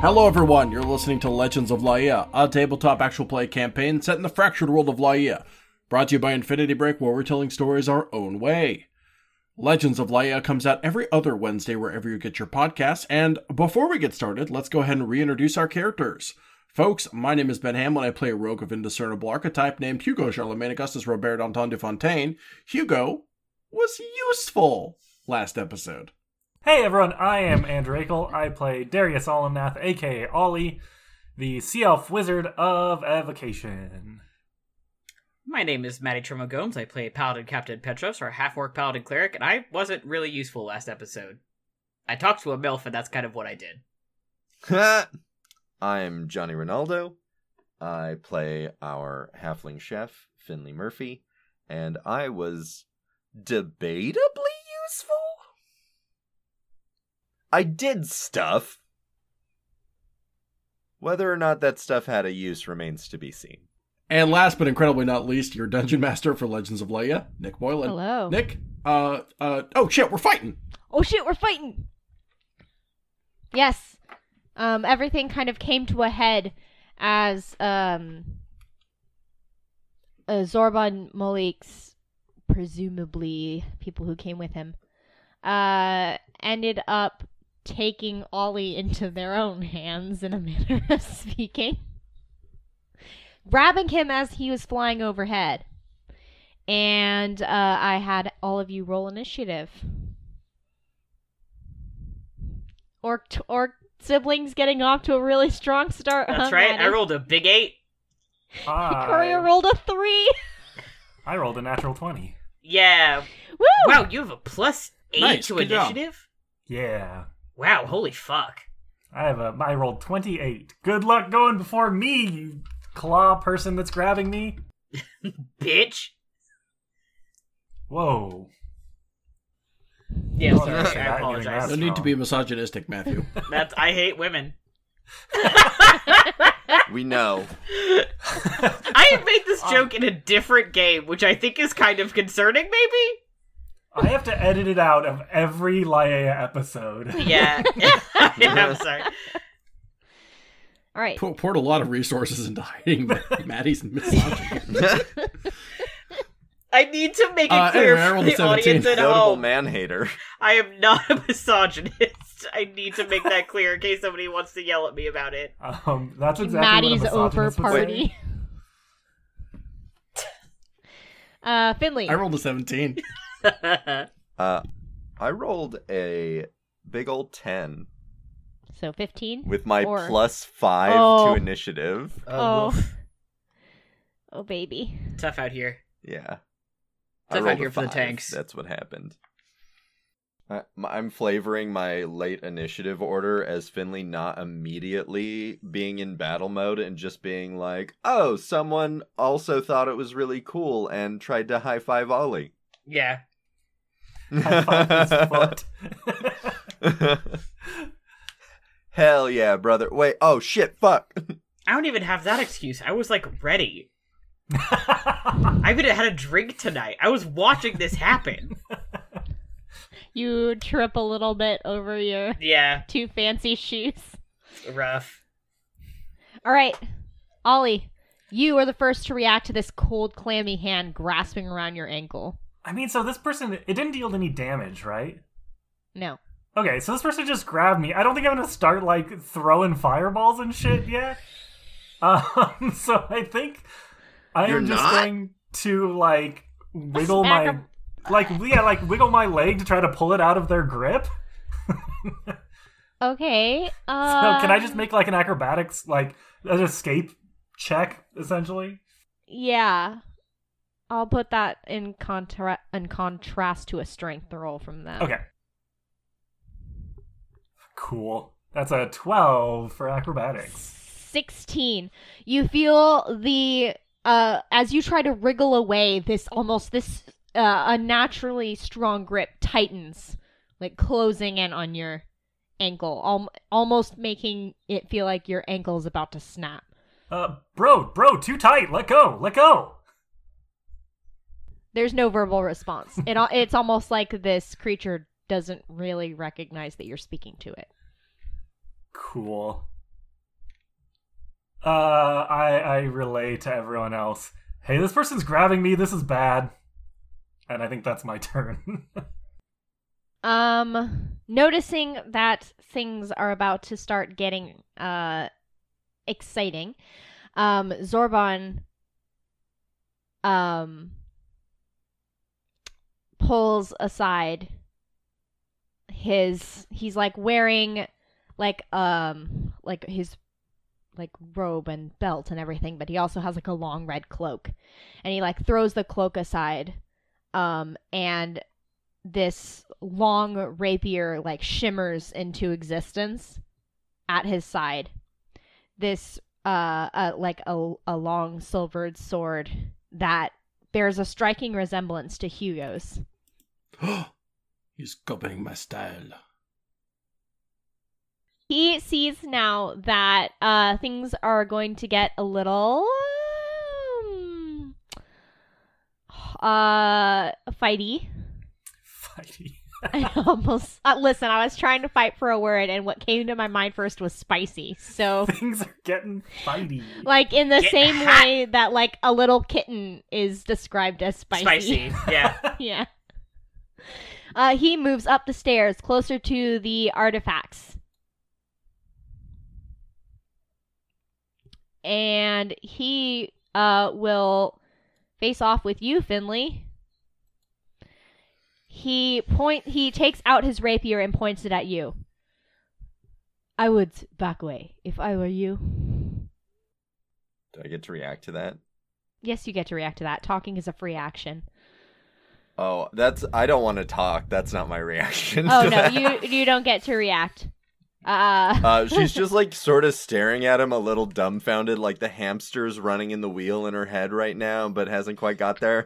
Hello, everyone. You're listening to Legends of Laia, a tabletop actual play campaign set in the fractured world of Laia. Brought to you by Infinity Break, where we're telling stories our own way. Legends of Laia comes out every other Wednesday wherever you get your podcasts. And before we get started, let's go ahead and reintroduce our characters. Folks, my name is Ben Hamlin. I play a rogue of indiscernible archetype named Hugo Charlemagne Augustus Robert Anton de Fontaine. Hugo was useful last episode. Hey everyone, I am Andrew Akel. I play Darius Olimnath, aka Ollie, the Sea Elf Wizard of Evocation. My name is Maddie Trimo Gomes. I play Paladin Captain Petros, or half orc Paladin Cleric, and I wasn't really useful last episode. I talked to a MILF, and that's kind of what I did. I'm Johnny Ronaldo. I play our halfling chef, Finley Murphy, and I was debatably useful? I did stuff. Whether or not that stuff had a use remains to be seen. And last but incredibly not least, your dungeon master for Legends of Laia, Nick Boylan. Hello. Nick, uh, uh, oh shit, we're fighting. Oh shit, we're fighting. Yes. Um, everything kind of came to a head as um, uh, Zorban Malik's presumably people who came with him uh, ended up taking Ollie into their own hands in a manner of speaking, grabbing him as he was flying overhead. And uh, I had all of you roll initiative. Orc, t- orc siblings getting off to a really strong start. That's huh, right. Maddie? I rolled a big eight. Courier I, rolled a three. I rolled a natural 20. Yeah. Woo! Wow, you have a plus eight Nice, to good job. initiative. Yeah. Wow, holy fuck. I have a I rolled 28. Good luck going before me, you claw person that's grabbing me. Bitch. Whoa. Yeah, Oh, sorry. that's I apologize. No need to be misogynistic, Matthew. That's I hate women. We know. I had made this joke in a different game, which I think is kind of concerning, maybe? I have to edit it out of every Laia episode. Yeah. yeah I'm sorry. All right. Pour- poured a lot of resources into hiding but Maddie's misogyny. I need to make it Uh, clear anyway, for the 17. audience at Notable home. man hater. I am not a misogynist. I need to make that clear in case somebody wants to yell at me about it. Um, that's exactly Maddie's what a over misogynist would say. party. uh, Finley. I rolled a 17. Uh, I rolled a big old 10 so 15? with my Or- plus 5 Oh. to initiative. Oh. woof. Oh, baby. Tough out here. Yeah. Tough out here for the tanks. That's what happened. I- I'm flavoring my late initiative order as Finley not immediately being in battle mode and just being like, oh, someone also thought it was really cool and tried to high five Ollie. Yeah. High five his foot. Hell yeah, brother. Wait, oh shit, fuck. I don't even have that excuse. I was like ready. I even had a drink tonight. I was watching this happen. You trip a little bit over your Yeah, two fancy shoes. rough. All right. Ollie, you are the first to react to this cold, clammy hand grasping around your ankle. I mean, so this person, it didn't deal any damage, right? No. Okay, so this person just grabbed me. I don't think I'm gonna start like throwing fireballs and shit yet. Um, so I think I You're am just not? going to like wiggle my, my 'em. like yeah, like wiggle my leg to try to pull it out of their grip. Okay. So Uh, can I just make like an acrobatics like an escape check essentially? Yeah. I'll put that in contra- in contrast to a strength roll from them. Okay. Cool. That's a 12 for acrobatics. 16. You feel the uh as you try to wriggle away this almost this uh unnaturally strong grip tightens like closing in on your ankle al- almost making it feel like your ankle is about to snap. Uh, bro, bro, too tight. Let go. Let go. There's no verbal response. It it's almost like this creature doesn't really recognize that you're speaking to it. Cool. Uh, I I relay to everyone else. Hey, this person's grabbing me. This is bad. And I think that's my turn. Um, noticing that things are about to start getting uh exciting, um, Zorban um pulls aside his he's like wearing like um like his like robe and belt and everything but he also has like a long red cloak. And he like throws the cloak aside um and this long rapier like shimmers into existence at his side. This uh, uh like a, a long silvered sword that bears a striking resemblance to Hugo's He's copying my style. he sees now that uh things are going to get a little um, uh fighty Fighty. I almost uh, listen. I was trying to fight for a word, and what came to my mind first was spicy. So, Things are getting fighty. like in the Get same hot. way that like a little kitten is described as spicy. Spicy. Yeah. yeah. Uh, he moves up the stairs, closer to the artifacts, and he uh will face off with you, Finley. He point. He takes out his rapier and points it at you. I would back away if I were you. Do I get to react to that? Yes, you get to react to that. Talking is a free action. Oh, that's I don't want to talk. That's not my reaction. Oh to no, that. you you don't get to react. Uh, Uh, she's just like sort of staring at him, a little dumbfounded, like the hamster's running in the wheel in her head right now, but hasn't quite got there.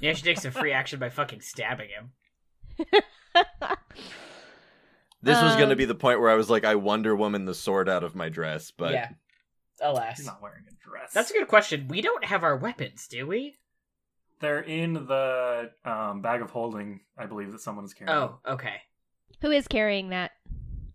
Yeah, she takes a free action by fucking stabbing him. This was going to Um, be the point where I was like, I Wonder Woman the sword out of my dress, but yeah. Alas. He's not wearing a dress. That's a good question. We don't have our weapons, do we? They're in the um, bag of holding, I believe, that someone is carrying. Oh, okay. who is carrying that?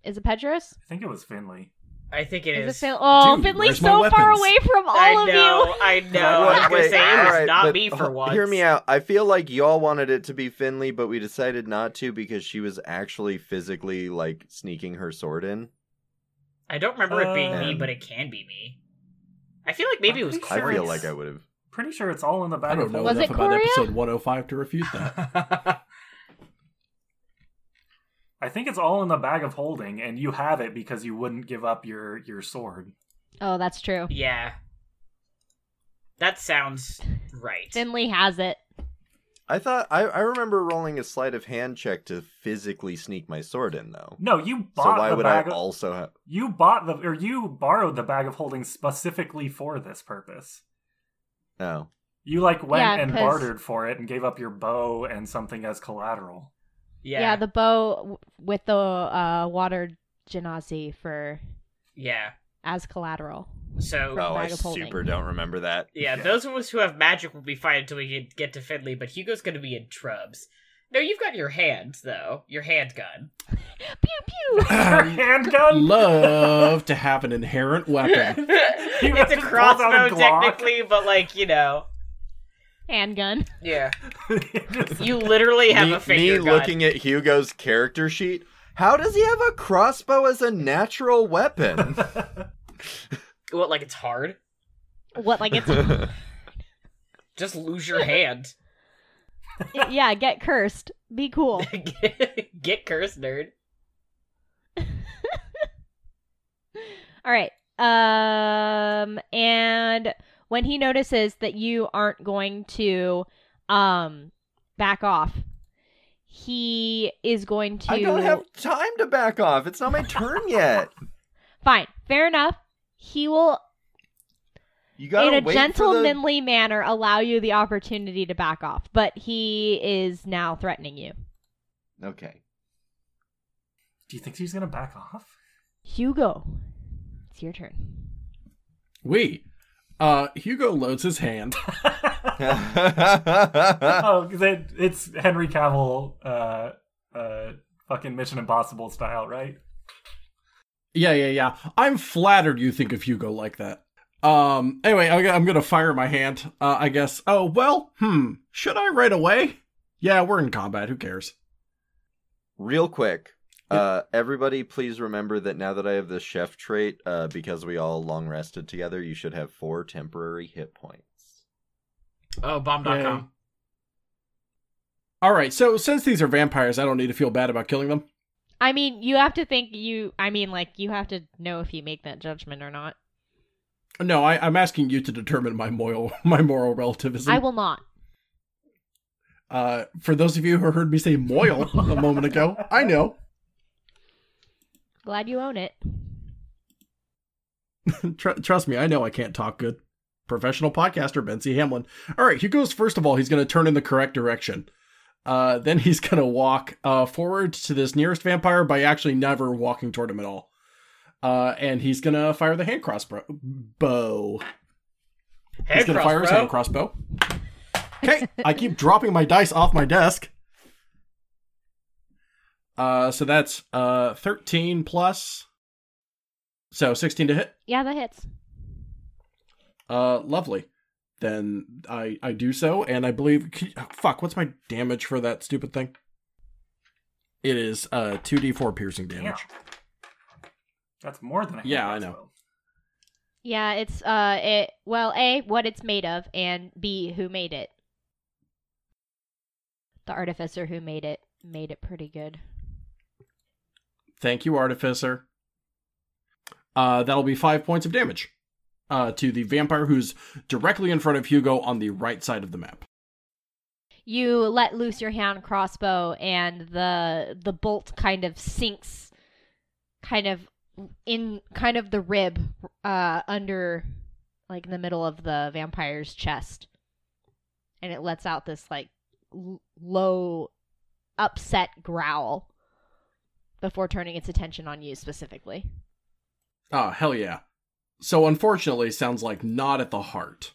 Is it Petros? I think it was Finley. I think it Is is. it Fin- oh, Dude, Finley's so far away from all I of know, you. I know. I was gonna Wait, say it was alright, not but me for h- once. Hear me out. I feel like y'all wanted it to be Finley, but we decided not to because she was actually physically like sneaking her sword in. I don't remember it being me, Um, but it can be me. I feel like maybe it was I'm I feel like I would have. Pretty sure it's all in the bag I don't know Was enough it about Korea? episode 105 to refute that. I think it's all in the bag of holding, and you have it because you wouldn't give up your your sword. Oh, that's true. yeah. That sounds right. Finley has it. I thought I, I remember rolling a sleight of hand check to physically sneak my sword in though. No, you bought. So why the would I of, also have? You bought the or you borrowed the bag of holding specifically for this purpose. No. You like went Yeah, and 'cause- bartered for it and gave up your bow and something as collateral. yeah. Yeah, the bow with the uh, water genasi for yeah. as collateral. So, Oh, I bag of holding. super don't remember that. yeah, Yeah. those of us who have magic will be fine until we get, get to Finley, but Hugo's going to be in trubs. No, you've got your hand, though. Your handgun. Pew pew. Your handgun. Love to have an inherent weapon. it's a just pulls out a crossbow, technically, but, like, you know. Handgun. Yeah. You literally have me, a finger me gun. looking at Hugo's character sheet. How does he have a crossbow as a natural weapon? What, like it's hard? What like it's Just lose your hand. yeah, get cursed. Be cool. get, get cursed, nerd. All right. Um and when he notices that you aren't going to um back off, he is going to I don't have time to back off. It's not my turn yet. Fine. Fair enough. He will You gotta in a wait for the- gentlemanly manner allow you the opportunity to back off, but he is now threatening you. Okay. Do you think he's gonna back off? Hugo, it's your turn. We. Uh, Hugo loads his hand. oh, 'cause it, it's Henry Cavill, uh, uh, fucking Mission Impossible style, right? Yeah, yeah, yeah. I'm flattered you think of Hugo like that. Um, anyway, I- I'm gonna fire my hand, uh, I guess. Oh, well, hmm. Should I right away? Yeah, we're in combat. Who cares? Real quick, uh, everybody, please remember that now that I have the chef trait, uh, because we all long rested together, you should have four temporary hit points. Oh, bomb.com. All right, so since these are vampires, I don't need to feel bad about killing them. I mean, you have to think you. I mean, like you have to know if you make that judgment or not. No, I, I'm asking you to determine my moral my moral relativism. I will not. Uh, for those of you who heard me say moil a moment ago, I know. Glad you own it. Tr- trust me, I know I can't talk good. Professional podcaster Ben C. Hamlin. All right, he goes first of all, he's going to turn in the correct direction. Uh, then he's going to walk uh, forward to this nearest vampire by actually never walking toward him at all. Uh, and he's going to fire the hand crossbow. Bow. He's going to fire his hand crossbow. crossbow. Okay, I keep dropping my dice off my desk. Uh, so that's uh 13 plus. So 16 to hit. Yeah, that hits. Uh, lovely. Then I I do so, and I believe. oh, fuck, what's my damage for that stupid thing? It is uh two d four piercing Damn. damage. That's more than a Yeah, I know. crossbow. Yeah, it's uh, it. Well, a what it's made of, and b who made it. The artificer who made it made it pretty good. Thank you, artificer. Uh, that'll be five points of damage. Uh, to the vampire who's directly in front of Hugo on the right side of the map. You let loose your hand crossbow, and the the bolt kind of sinks, kind of in kind of the rib, uh, under, like in the middle of the vampire's chest, and it lets out this like l- low, upset growl before turning its attention on you specifically. Ah, hell yeah. So unfortunately, sounds like not at the heart.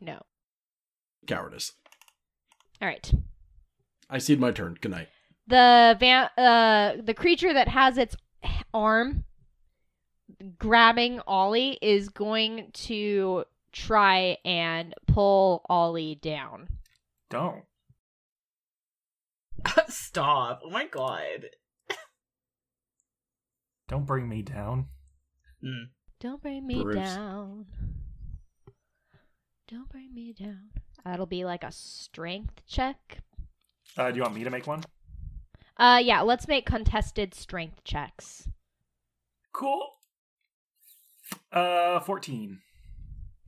No. Cowardice. All right. I cede my turn. Good night. the van uh the creature that has its arm grabbing Ollie is going to try and pull Ollie down. Don't. Stop. Oh my god. Don't bring me down. Hmm. Don't bring me Bruce. down. Don't bring me down. That'll be like a strength check. Uh, do you want me to make one? Uh yeah, let's make contested strength checks. Cool. Uh, 14.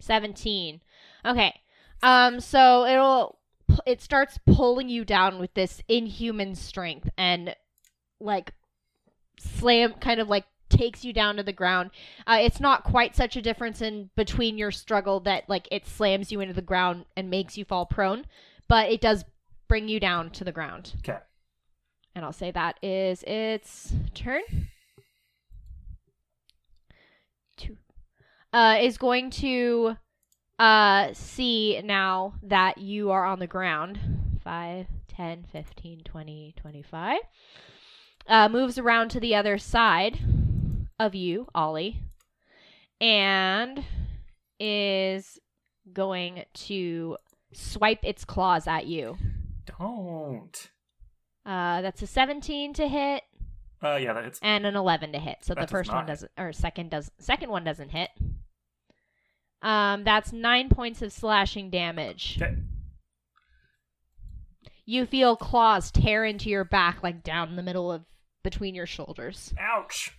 17. Okay. Um so it'll it starts pulling you down with this inhuman strength and like slam kind of like takes you down to the ground. Uh, it's not quite such a difference in between your struggle that like it slams you into the ground and makes you fall prone, but it does bring you down to the ground. Okay. And I'll say that is its turn. Two. Uh, is going to uh, see now that you are on the ground. 5, 10, 15, 20, 25. Uh, moves around to the other side of you, Ollie. And is going to swipe its claws at you. Don't. Uh, that's a 17 to hit Uh, yeah, that hits. and an 11 to hit. So That the first one doesn't, or second does, second one doesn't hit. Um, that's nine points of slashing damage. Okay. You feel claws tear into your back, like down the middle of between your shoulders. Ouch.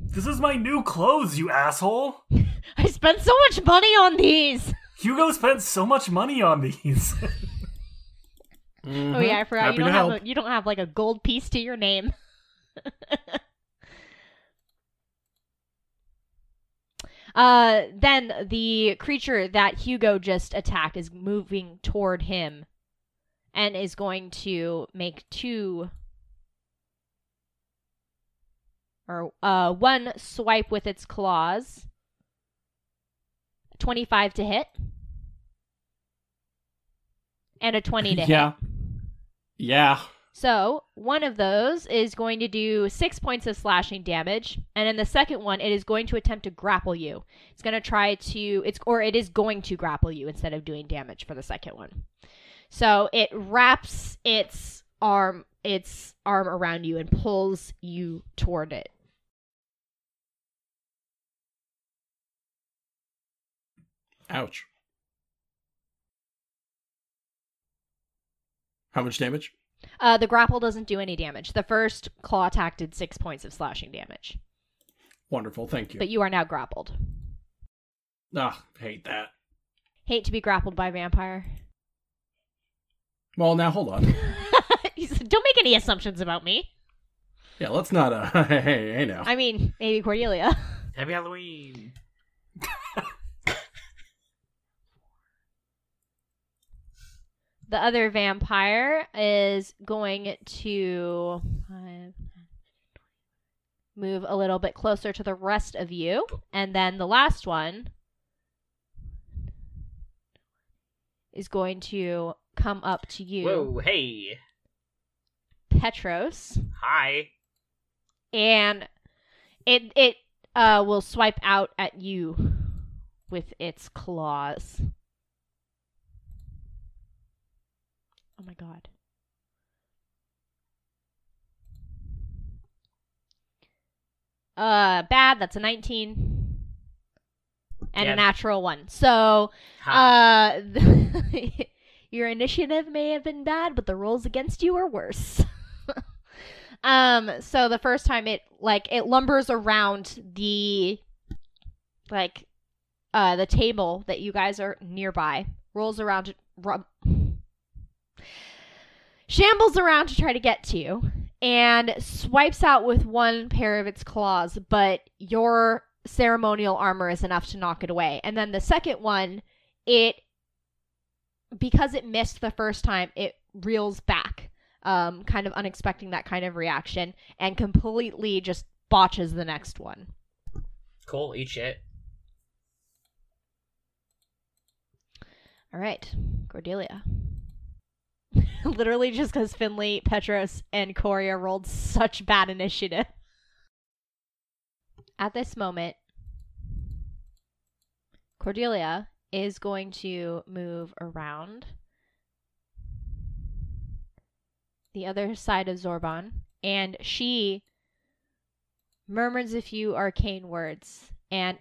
This is my new clothes, you asshole. I spent so much money on these. Hugo spent so much money on these. Oh yeah, I forgot Happy you don't have a, you don't have like a gold piece to your name. uh, then the creature that Hugo just attacked is moving toward him, and is going to make two or uh one swipe with its claws. Twenty-five to hit, and a twenty to hit. Yeah. Yeah. So one of those is going to do six points of slashing damage, and in the second one, it is going to attempt to grapple you. It's going to try to it's or it is going to grapple you instead of doing damage for the second one. So it wraps its arm its arm around you and pulls you toward it. Ouch. How much damage? Uh, the grapple doesn't do any damage. The first claw attack did six points of slashing damage, Wonderful, thank you. but you are now grappled. Ah, hate that. Hate to be grappled by a vampire. Well, now hold on. He said, Don't make any assumptions about me. Yeah, let's not. Uh, hey, hey, hey, now. I mean, maybe Cordelia. Happy Halloween. The other vampire is going to uh, move a little bit closer to the rest of you. And then the last one is going to come up to you, Whoa, hey. Petros. Hi. and it it uh will swipe out at you with its claws. Oh my god. Uh bad, that's a 19 and Yeah. a natural 1. So, uh your initiative may have been bad, but the rolls against you are worse. um so the first time it like it lumbers around the like uh the table that you guys are nearby, rolls around ru- shambles around to try to get to you and swipes out with one pair of its claws, but your ceremonial armor is enough to knock it away. And then the second one, it because it missed the first time, it reels back, um, kind of unexpecting that kind of reaction, and completely just botches the next one. cool, eat shit. All right, Cordelia. Literally just because Finley, Petros, and Coria rolled such bad initiative. At this moment, Cordelia is going to move around the other side of Zorban, and she murmurs a few arcane words, and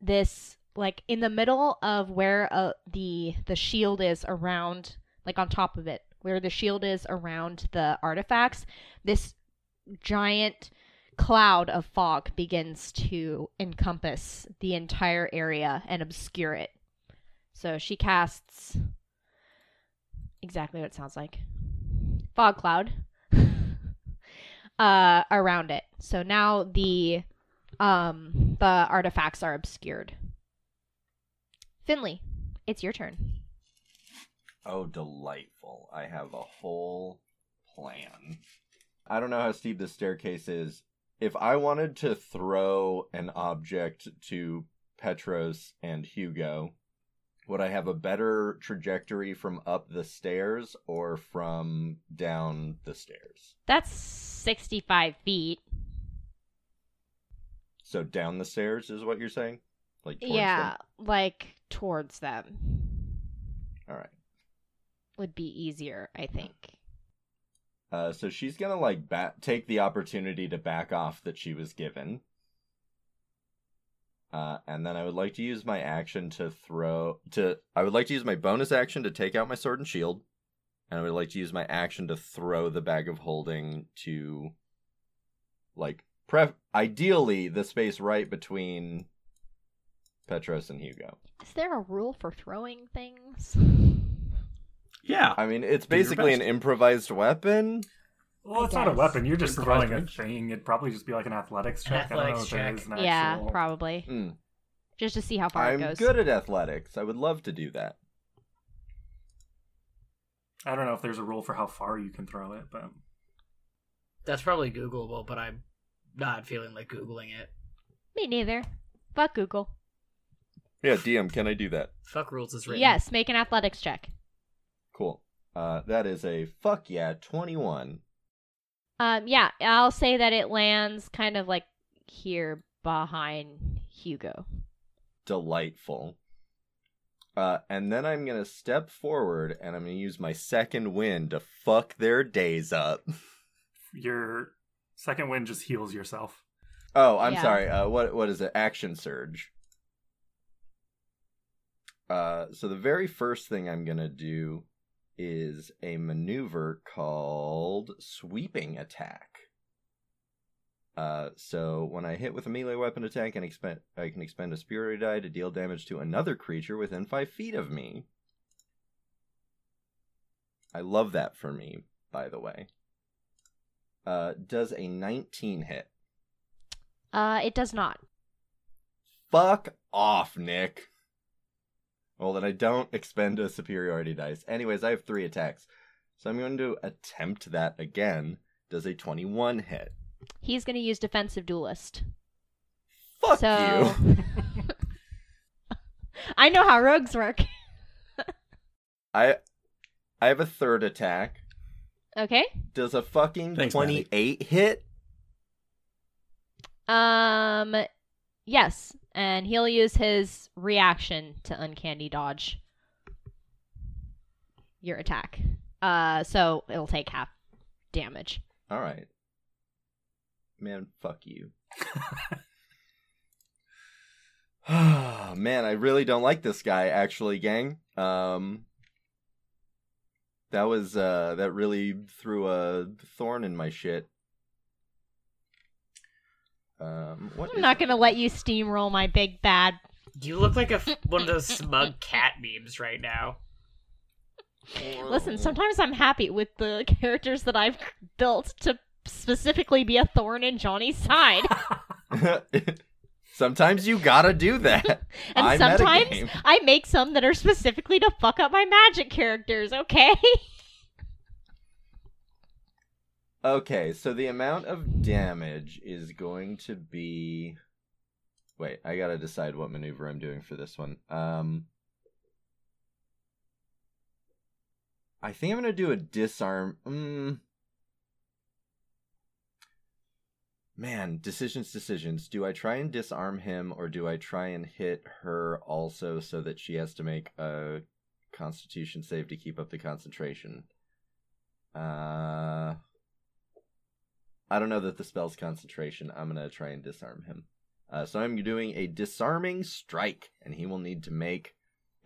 this like in the middle of where uh, the the shield is around like on top of it where the shield is around the artifacts this giant cloud of fog begins to encompass the entire area and obscure it. So she casts exactly what it sounds like. Fog cloud uh around it. So now the um the artifacts are obscured. Finley, it's your turn. Oh, delightful. I have a whole plan. I don't know how steep this staircase is. If I wanted to throw an object to Petros and Hugo, would I have a better trajectory from up the stairs or from down the stairs? That's 65 feet. So down the stairs is what you're saying? Like towards yeah, them? like towards them All right. Would be easier, I think. Uh, so she's gonna like ba- take the opportunity to back off that she was given. Uh, and then I would like to use my action to throw to. I would like to use my bonus action to take out my sword and shield, and I would like to use my action to throw the bag of holding to, like, pref. Ideally, the space right between Petros and Hugo. Is there a rule for throwing things? Yeah. I mean, it's basically an improvised weapon. Well, I it's not a weapon. You're just Improvised throwing a range. thing. It'd probably just be like an athletics check. I don't know Athletics if there check. is an yeah, actual- probably. Hmm. Just to see how far I'm it goes. good at athletics. I would love to do that. I don't know if there's a rule for how far you can throw it, but That's probably Googleable, but I'm not feeling like Googling it. Me neither. Fuck Google. Yeah, DM, can I do that? Fuck rules is written. Yes, make an athletics check. Cool. Uh, that is a fuck yeah, 21. Um, yeah, I'll say that it lands kind of like here behind Hugo. Delightful. Uh, and then I'm gonna step forward and I'm gonna use my second wind to fuck their days up. Your second wind just heals yourself. Oh, I'm Yeah. sorry. Uh, what what is it? Action surge. Uh, so the very first thing I'm gonna do is a maneuver called sweeping attack. Uh, so when I hit with a melee weapon attack, and expend, I can expend a spirit die to deal damage to another creature within five feet of me. I love that for me, by the way. Uh, does a 19 hit? Uh, it does not. Fuck off, Nick. Well, then I don't expend a superiority dice. Anyways, I have three attacks. So I'm going to attempt that again. Does a 21 hit? He's gonna use defensive duelist. Fuck so you. I know how rogues work. I I have a third attack. Okay. Does a fucking Thanks, Maddie. 28 hit? Um, yes, and he'll use his reaction to uncanny dodge your attack. Uh, so it'll take half damage. All right. Man, fuck you. Man, I really don't like this guy actually, gang. Um That was uh that really threw a thorn in my shit. Um what I'm not gonna let you steamroll my big bad. You look like a f- one of those smug cat memes right now. Listen, sometimes I'm happy with the characters that I've built to specifically be a thorn in Johnny's side. Sometimes you gotta do that. And I sometimes. I make some that are specifically to fuck up my magic characters, okay? Okay, so the amount of damage is going to be. Wait, I gotta decide what maneuver I'm doing for this one. Um, I think I'm gonna do a disarm. Mm. Man, decisions, decisions. Do I try and disarm him, or do I try and hit her also, so that she has to make a Constitution save to keep up the concentration? Uh. I don't know that the spell's concentration. I'm gonna try and disarm him. Uh, so I'm doing a disarming strike, and he will need to make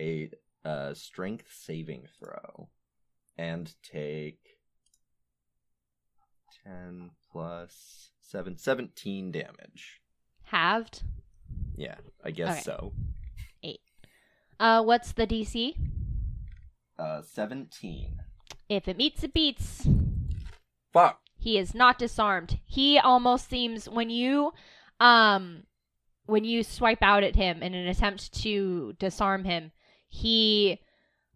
a uh, strength saving throw, and take ten plus seven, 17 damage. Halved. Yeah, I guess Okay. so. Uh, what's the DC? Uh, seventeen. If it meets, it beats. Fuck. He is not disarmed. He almost seems when you um when you swipe out at him in an attempt to disarm him, he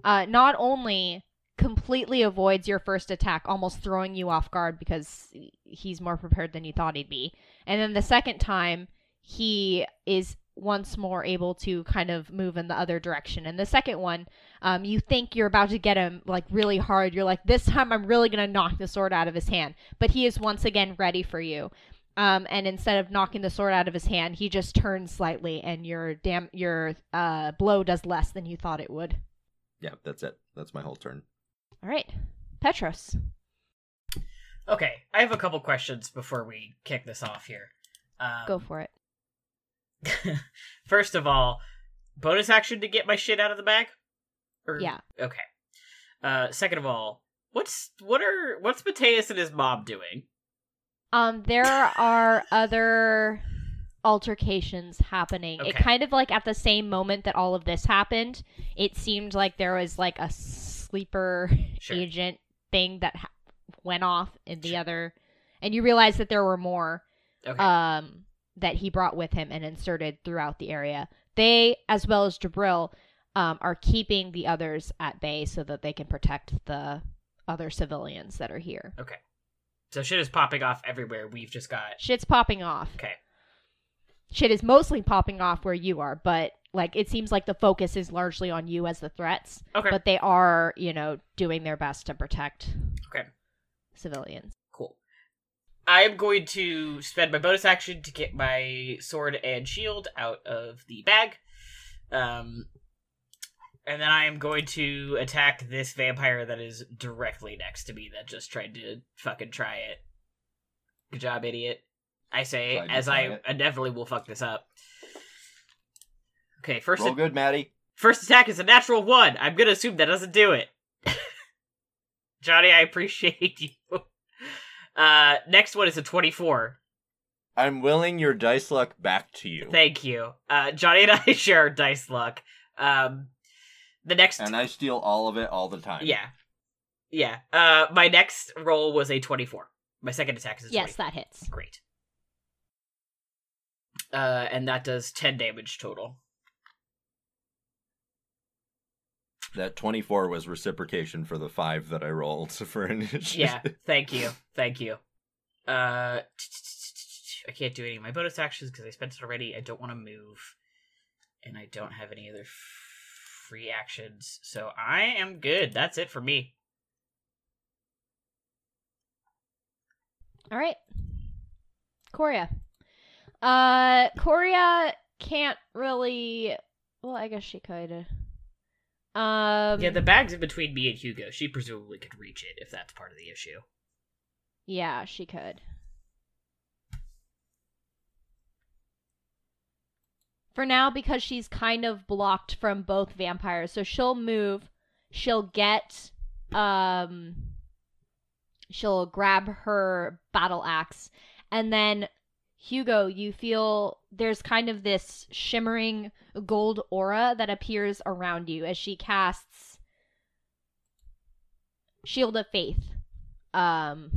uh not only completely avoids your first attack, almost throwing you off guard because he's more prepared than you thought he'd be. And then the second time, he is once more able to kind of move in the other direction. And the second one, um, you think you're about to get him like really hard. You're like, this time I'm really gonna knock the sword out of his hand. But he is once again ready for you. Um, and instead of knocking the sword out of his hand, he just turns slightly, and your dam- your uh, blow does less than you thought it would. Yeah, that's it. That's my whole turn. All right, Petros. Okay, I have a couple questions before we kick this off here. Um, Go for it. First of all, bonus action to get my shit out of the bag. Or- Yeah. Okay. Uh, second of all, what's what are what's Mateus and his mom doing? Um, there are other altercations happening. It kind of like at the same moment that all of this happened, it seemed like there was like a sleeper Sure. agent thing that ha- went off in the Sure. other, and you realize that there were more Okay. um that he brought with him and inserted throughout the area. They, as well as Jabril, um, are keeping the others at bay so that they can protect the other civilians that are here. okay. So shit is popping off everywhere. We've just got Shit's popping off. okay. shit is mostly popping off where you are, but like it seems like the focus is largely on you as the threats, Okay. but they are, you know, doing their best to protect Okay. civilians. I am going to spend my bonus action to get my sword and shield out of the bag. Um, and then I am going to attack this vampire that is directly next to me that just tried to fucking try it. Good job, idiot. I say, Tried as I it. inevitably will fuck this up. Okay, first Roll good, Maddie. First attack is a natural one. I'm gonna assume that doesn't do it. Johnny, I appreciate you. Uh, next one is a 24. I'm willing your dice luck back to you. Thank you. Uh, Johnny and I share dice luck. Um, the next, and I steal all of it all the time. yeah, yeah. Uh, my next roll was a 24. My second attack is a Yes, 24. that hits. Great. Uh, and that does 10 damage total. That 24 was reciprocation for the 5 that I rolled for initiative. Yeah, thank you, thank you. Uh, I can't do any of my bonus actions because I spent it already. I don't want to move, and I don't have any other free actions, so I am good. That's it for me. All right. Korea. Uh Korea can't really well, I guess she could. Um yeah, the bag's in between me and Hugo. She presumably could reach it if that's part of the issue. Yeah, she could. For now, because she's kind of blocked from both vampires, so she'll move. She'll get, um, she'll grab her battle axe, and then Hugo, you feel there's kind of this shimmering gold aura that appears around you as she casts Shield of Faith um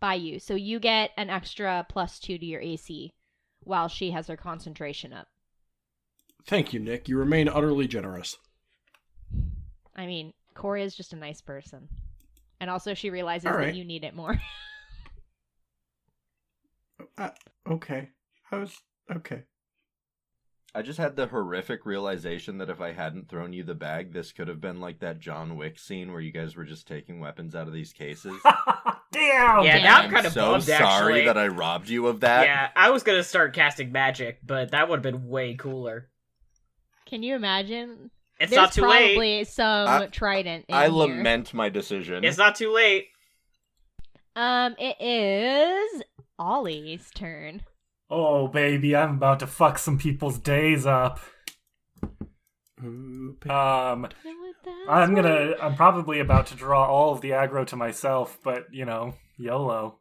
by you. So you get an extra plus 2 to your AC while she has her concentration up. Thank you, Nick. You remain utterly generous. I mean, Corey is just a nice person. And also she realizes right. that you need it more. Uh, okay. I was okay. I just had the horrific realization that if I hadn't thrown you the bag, this could have been like that John Wick scene where you guys were just taking weapons out of these cases. Damn. Yeah, now I'm I'm kind of so bummed. sorry actually, that I robbed you of that. yeah, I was gonna start casting magic, but that would have been way cooler. Can you imagine? It's There's not too late. probably some I- trident in I here. lament my decision. It's not too late. Um, it is Ollie's turn. Oh, baby, I'm about to fuck some people's days up. Um, I'm gonna. I'm probably about to draw all of the aggro to myself, but you know, YOLO.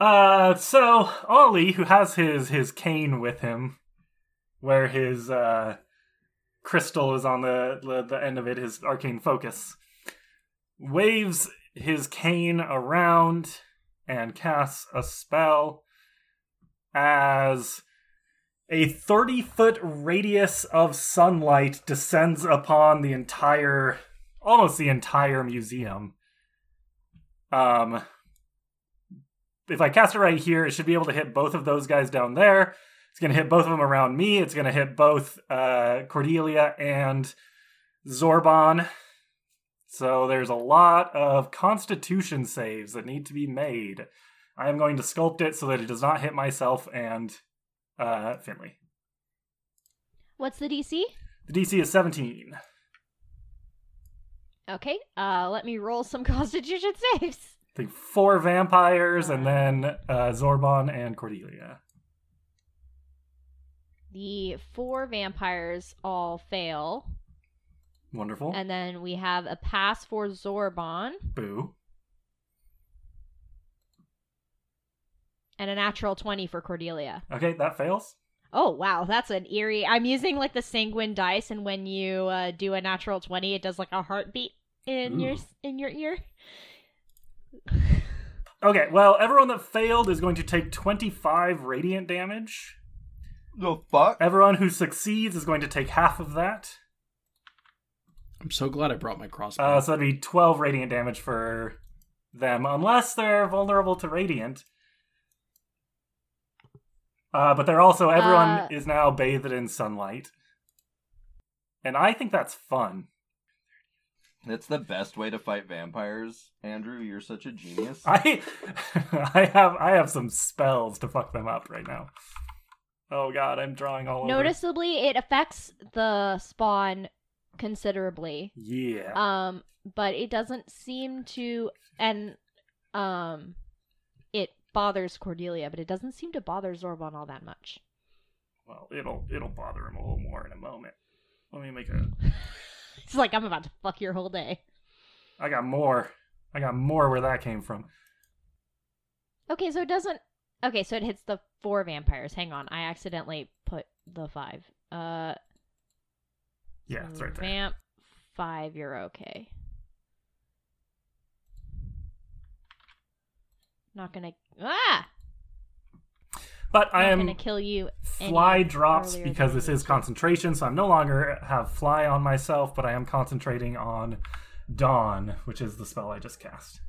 Uh, so Ollie, who has his his cane with him, where his uh crystal is on the the, the end of it, his arcane focus, waves his cane around and casts a spell as a 30 foot radius of sunlight descends upon the entire almost the entire museum. Um if i cast it right here it should be able to hit both of those guys down there. It's going to hit both of them around me. It's going to hit both uh cordelia and zorban so there's a lot of constitution saves that need to be made i am going to sculpt it so that it does not hit myself and uh finley What's the DC? the DC is 17. Okay, uh, let me roll some Constitution saves. I think four vampires and then uh, Zorban and Cordelia. The four vampires all fail, Wonderful. and then we have a pass for Zorban Boo. and a natural twenty for Cordelia. Okay, that fails. Oh wow, that's an eerie. I'm using like the sanguine dice, and when you uh, do a natural twenty, it does like a heartbeat in your in your ear. Okay, well, everyone that failed is going to take 25 radiant damage. The fuck? Everyone who succeeds is going to take half of that. I'm so glad I brought my crossbow. Uh, so that'd be 12 radiant damage for them, unless they're vulnerable to radiant. Uh, but they're also everyone Uh, is now bathed in sunlight, and I think that's fun. That's the best way to fight vampires, Andrew. You're such a genius. I I have I have some spells to fuck them up right now. Oh god, I'm drawing all over. Noticeably, it affects the spawn considerably. Yeah. Um, but it doesn't seem to, and um, it bothers Cordelia, but it doesn't seem to bother Zorban all that much. well, it'll it'll bother him a little more in a moment. Let me make a. It's like I'm about to fuck your whole day. I got more. I got more where that came from. Okay, so it doesn't. Okay, so it hits the four vampires. Hang on, I accidentally put the five. Uh, Yeah, it's right there. Vamp five, you're okay. Not gonna ah. But I am gonna kill you. fly drops because this is concentration, so I'm no longer have fly on myself, but I am concentrating on dawn, which is the spell I just cast.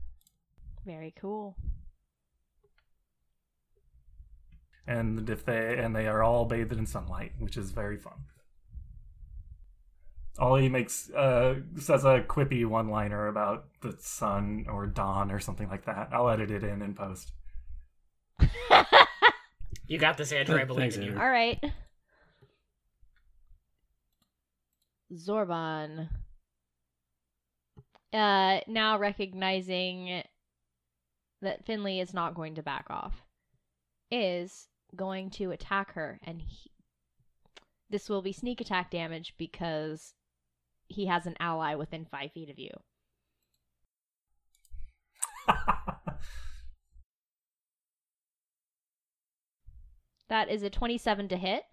Very cool. And if they and they are all bathed in sunlight, which is very fun. Ollie makes uh says a quippy one liner about the sun or dawn or something like that. I'll edit it in and post. You got this, Andrew. I believe thanks, in you. Andrew. All right. Zorban. Uh, now recognizing that Finley is not going to back off, is going to attack her, and he, this will be sneak attack damage because he has an ally within five feet of you. That is a twenty-seven to hit.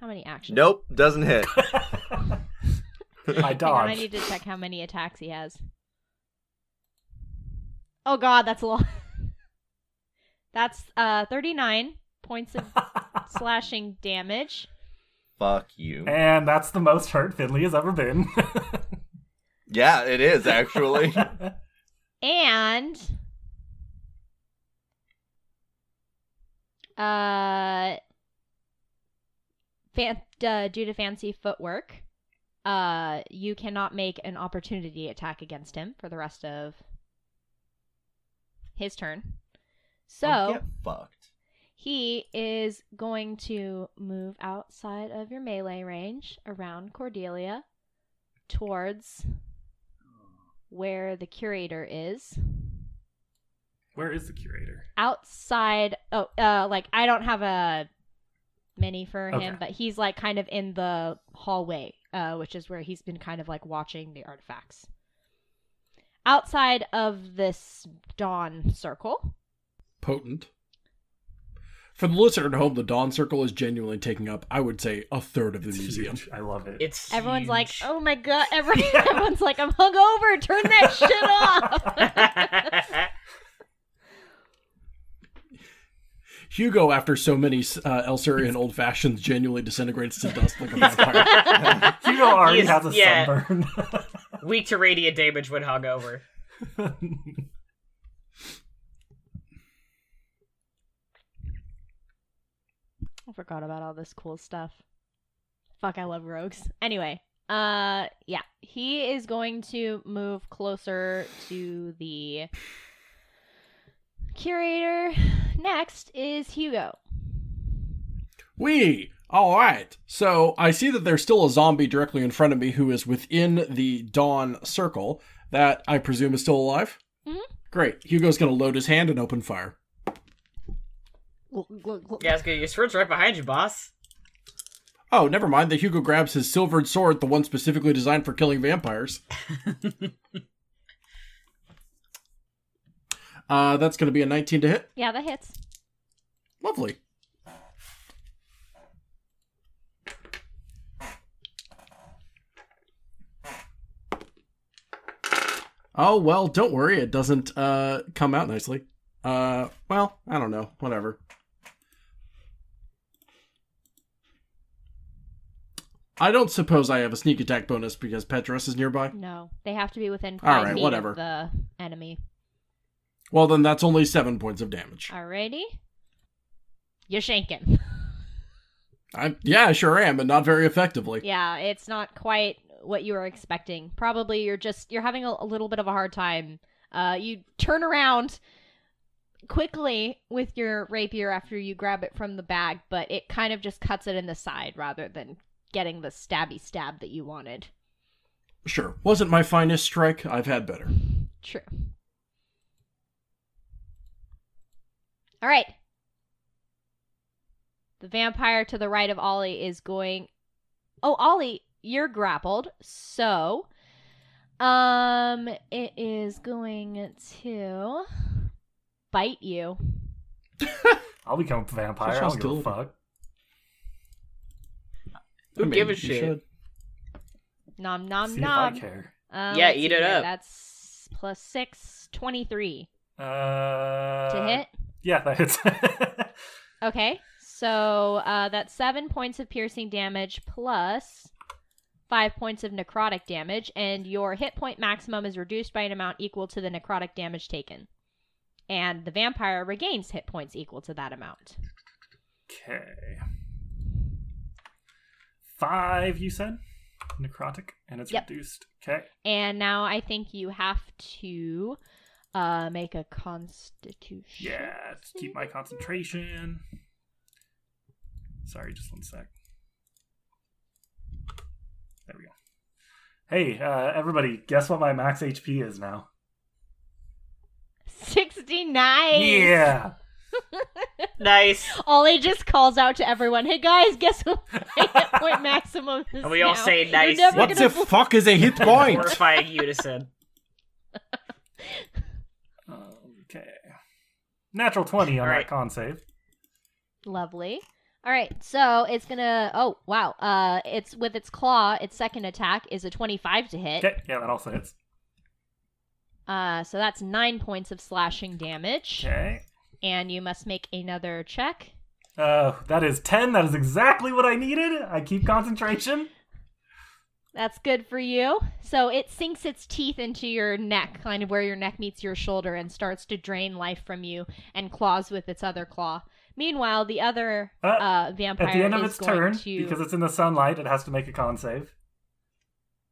How many actions? Nope, doesn't hit. I Hang on, I need to check how many attacks he has. Oh god, that's a lot. that's uh 39 points of slashing damage. Fuck you. and that's the most hurt Finley has ever been. Yeah, it is actually. And uh, fan- uh due to fancy footwork, uh you cannot make an opportunity attack against him for the rest of his turn. So Oh, get fucked. He is going to move outside of your melee range around Cordelia towards where the curator is. Where is the curator? Outside oh uh like I don't have a mini for Okay. him, but he's like kind of in the hallway, uh, which is where he's been kind of like watching the artifacts. Outside of this dawn circle. Potent. For the listener at home, the Dawn Circle is genuinely taking up, I would say, a third of the It's museum. huge. I love it. It's Everyone's like, "Oh my god!" Every, everyone's like, "I'm hungover. Turn that shit off." Hugo, after so many uh, Elsurian old fashions, genuinely disintegrates to dust like a vampire. Hugo already He is- has a yeah. sunburn. Weak to radiant damage when hungover. I forgot about all this cool stuff. Fuck, I love rogues. Anyway, uh, yeah, he is going to move closer to the curator. Next is Hugo. We. All right. So I see that there's still a zombie directly in front of me who is within the Dawn Circle. That I presume is still alive. Mhm. Great. Hugo's going to load his hand and open fire. Yeah, it's good. Your sword's right behind you, boss. Oh, never mind. The Hugo grabs his silvered sword, the one specifically designed for killing vampires. uh, that's going to be a 19 to hit. Yeah, that hits. Lovely. Oh, well, don't worry. It doesn't uh, come out nicely. Uh, well, I don't know. Whatever. I don't suppose I have a sneak attack bonus because Petros is nearby. No, they have to be within All five right, feet whatever. of the enemy. Well, then that's only seven points of damage. Alrighty. you shank him. I yeah, I sure am, but not very effectively. yeah, it's not quite what you were expecting. Probably you're just you're having a, a little bit of a hard time. Uh, you turn around quickly with your rapier after you grab it from the bag, but it kind of just cuts it in the side rather than getting the stabby stab that you wanted. Sure, wasn't my finest strike. I've had better. True. All right. The vampire to the right of Ollie is going. Oh, Ollie, you're grappled. So, um, it is going to bite you. I'll become a vampire. I That's don't give a fuck. Who I mean, give a shit? should. Nom nom See if I nom. care. Uh, Yeah, eat it here. up. That's plus six, 23 Uh, to hit. Yeah, that hits. Okay, so uh, that's seven points of piercing damage plus five points of necrotic damage, and your hit point maximum is reduced by an amount equal to the necrotic damage taken. And the vampire regains hit points equal to that amount. okay. Five, you said? Necrotic, and it's Yep. reduced. Okay. And now I think you have to uh, make a constitution. Yeah, to keep my concentration. Sorry, just one sec. There we go. Hey, uh, everybody, guess what my max HP is now? 69! Yeah! Nice. Ollie just calls out to everyone, hey guys, guess what my hit point maximum is And we all say nice. What gonna the fuck is a hit point? Horrifying unison. Okay. Natural 20 on All that con save. Lovely. All right, so it's gonna. Oh wow! Uh, it's with its claw. Its second attack is a twenty-five to hit. Okay, yeah, that also hits. Uh, so that's nine points of slashing damage, Okay. And you must make another check. Uh, that is 10. That is exactly what I needed. I keep concentration. That's good for you. So it sinks its teeth into your neck, kind of where your neck meets your shoulder, and starts to drain life from you, and claws with its other claw. Meanwhile, the other Uh, uh, vampire At the end of its turn, to. because it's in the sunlight, it has to make a con save.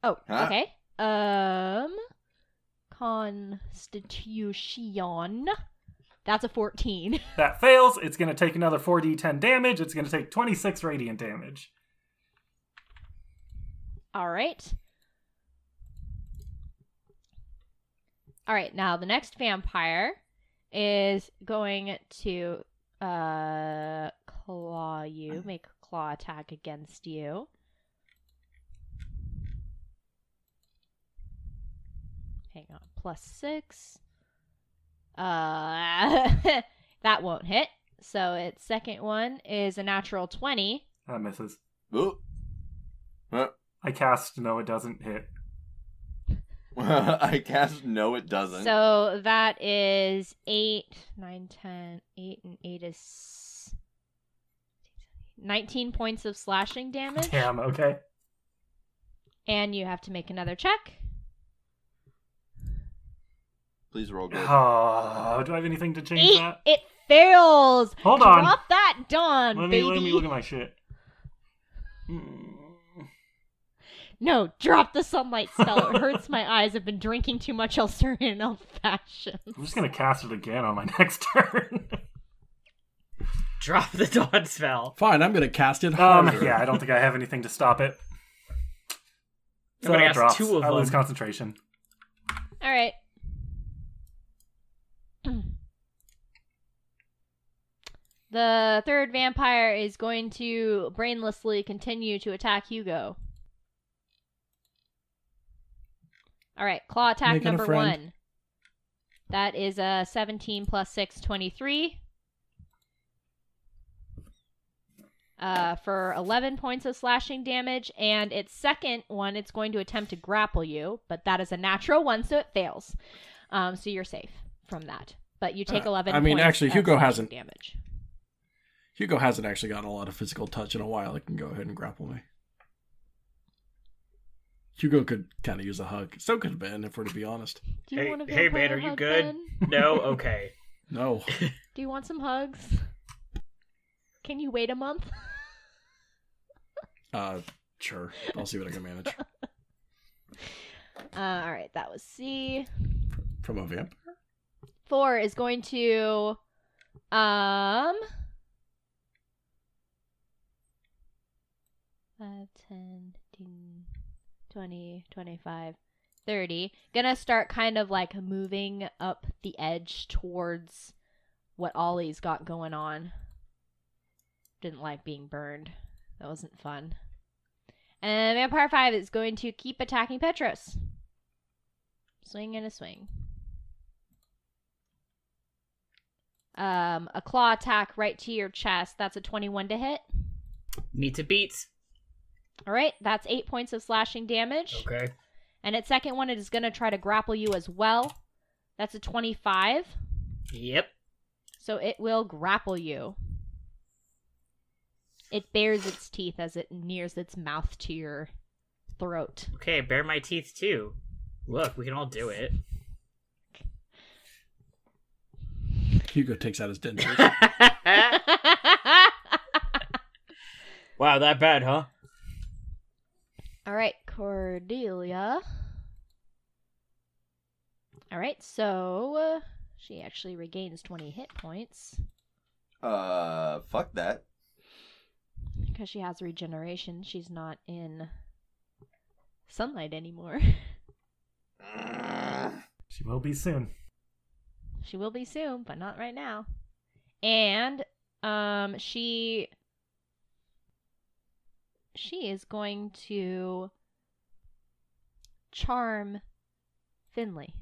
Oh, Huh? okay. Um, Constitution. That's a 14. That fails. It's going to take another 4d10 damage. It's going to take 26 radiant damage. All right. All right, now the next vampire is going to uh claw you, make a claw attack against you. Hang on, plus six. Uh, that won't hit. So its second one is a natural 20. That misses. Ooh. Huh. I cast no, it doesn't hit. I cast no, it doesn't. So that is 8, 9, 10, 8, and 8 is 19 points of slashing damage. Damn, okay. And you have to make another check. Please roll good. Oh, do I have anything to change 8, that? it fails. Hold on. Drop that dawn, Let me, baby. let me look at my shit. Hmm. No, drop the sunlight spell. It hurts my eyes. I've been drinking too much Ulcerian old fashioned. I'm just going to cast it again on my next turn. Drop the dawn spell. Fine, I'm gonna cast it um, yeah, I don't think I have anything to stop it. So gonna it cast drops. two of I lose concentration. All right. The third vampire is going to brainlessly continue to attack Hugo. All right, claw attack Making number one. That is a 17 plus 6, 23. Uh, for 11 points of slashing damage. And its second one, it's going to attempt to grapple you, but that is a natural one, so it fails. Um, so you're safe from that. But you take Uh, 11 I mean, points actually, Hugo hasn't. damage. Hugo hasn't actually gotten a lot of physical touch in a while. It can go ahead and grapple me. Hugo could kind of use a hug. So could Ben, if we're to be honest. Do you Hey- want a hey, vampire man, are you hug, good? Ben? No? Okay. No. Do you want some hugs? Can you wait a month? Uh, sure. I'll see what I can manage. Uh, all right, that was C. From a vampire? Four is going to, um, 5, 10, 15, 20, 25, 30. Gonna start kind of like moving up the edge towards what Ollie's got going on. Didn't like being burned. That wasn't fun. And Vampire 5 is going to keep attacking Petros. Swing and a swing. Um, a claw attack right to your chest. That's a 21 to hit. Meets a beats. All right, that's eight points of slashing damage. Okay. And its second one, it is going to try to grapple you as well. That's a 25. Yep. So it will grapple you. It bares its teeth as it nears its mouth to your throat. Okay, bare my teeth too. Look, we can all do it. Hugo takes out his dentures. wow, that bad, huh? All right, Cordelia. All right, so uh, she actually regains 20 hit points Uh, fuck that. because she has regeneration. She's not in sunlight anymore. She will be soon. She will be soon, but not right now. And um she she is going to charm Finley.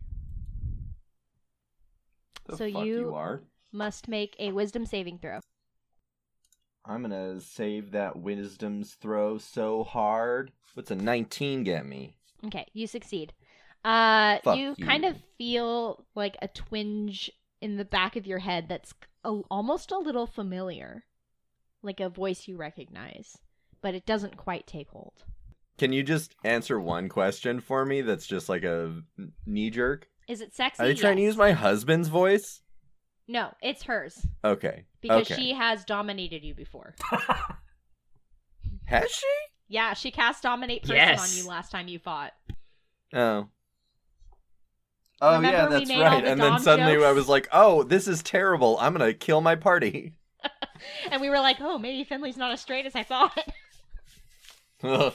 The So you- you are. Must make a wisdom saving throw. I'm gonna save that wisdom's throw so hard. What's a 19 get me? Okay, you succeed. Uh you you. kind of feel like a twinge in the back of your head that's a, almost a little familiar. Like a voice you recognize, but it doesn't quite take hold. Can you just answer one question for me that's just like a knee jerk? Is it sexy? Are you trying to use my husband's voice? No, it's hers Okay. because okay. she has dominated you before. Has she? Yeah, she cast dominate person Yes. on you last time you fought. Oh. Oh Remember yeah, that's right. the And then dom suddenly I was like, "Oh, this is terrible. I'm going to kill my party." And we were like, "Oh, maybe Finley's not as straight as I thought." All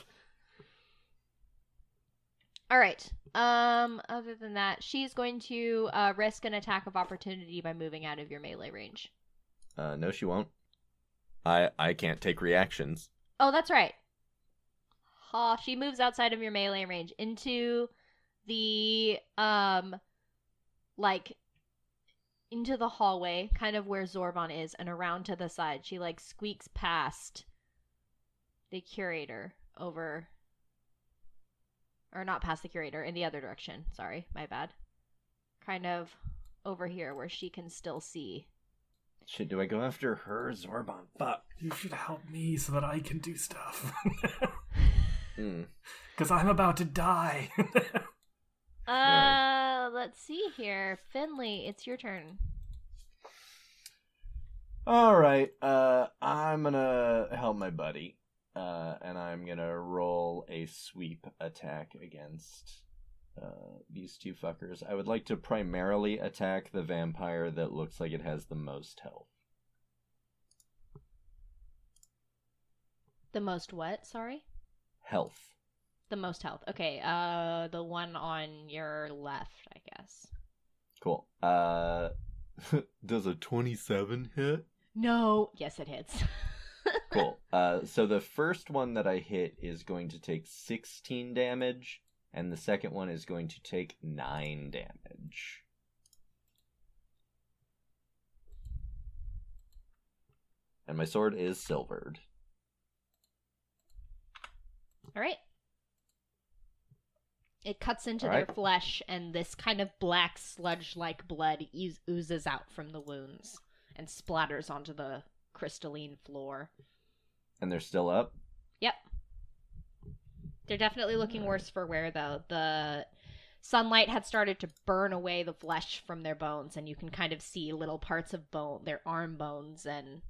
right. Um other than that, she's going to uh, risk an attack of opportunity by moving out of your melee range. uh no she won't. I I can't take reactions. Oh, that's right. Ha, she moves outside of your melee range into the um like into the hallway, kind of where Zorban is, and around to the side. She like squeaks past the curator over or not past the curator, in the other direction. Sorry, my bad. Kind of over here where she can still see. Shit, do I go after her Zorban? Fuck. You should help me so that I can do stuff. Hmm. Because I'm about to die. Uh, let's see here. Finley, it's your turn. All right. Uh, I'm gonna help my buddy. Uh, and I'm gonna roll a sweep attack against uh these two fuckers. I would like to primarily attack the vampire that looks like it has the most health. The most what? Sorry? Health. The most health. Okay, uh the one on your left, I guess. Cool. Uh, does a twenty-seven hit? No. Yes, it hits. Cool. Uh, so the first one that I hit is going to take 16 damage, and the second one is going to take 9 damage. And my sword is silvered. All right. It cuts into All their flesh, and this kind of black sludge-like blood oozes out from the wounds and splatters onto the crystalline floor. And they're still up? Yep. They're definitely looking worse for wear, though. The sunlight had started to burn away the flesh from their bones, and you can kind of see little parts of bone, their arm bones, and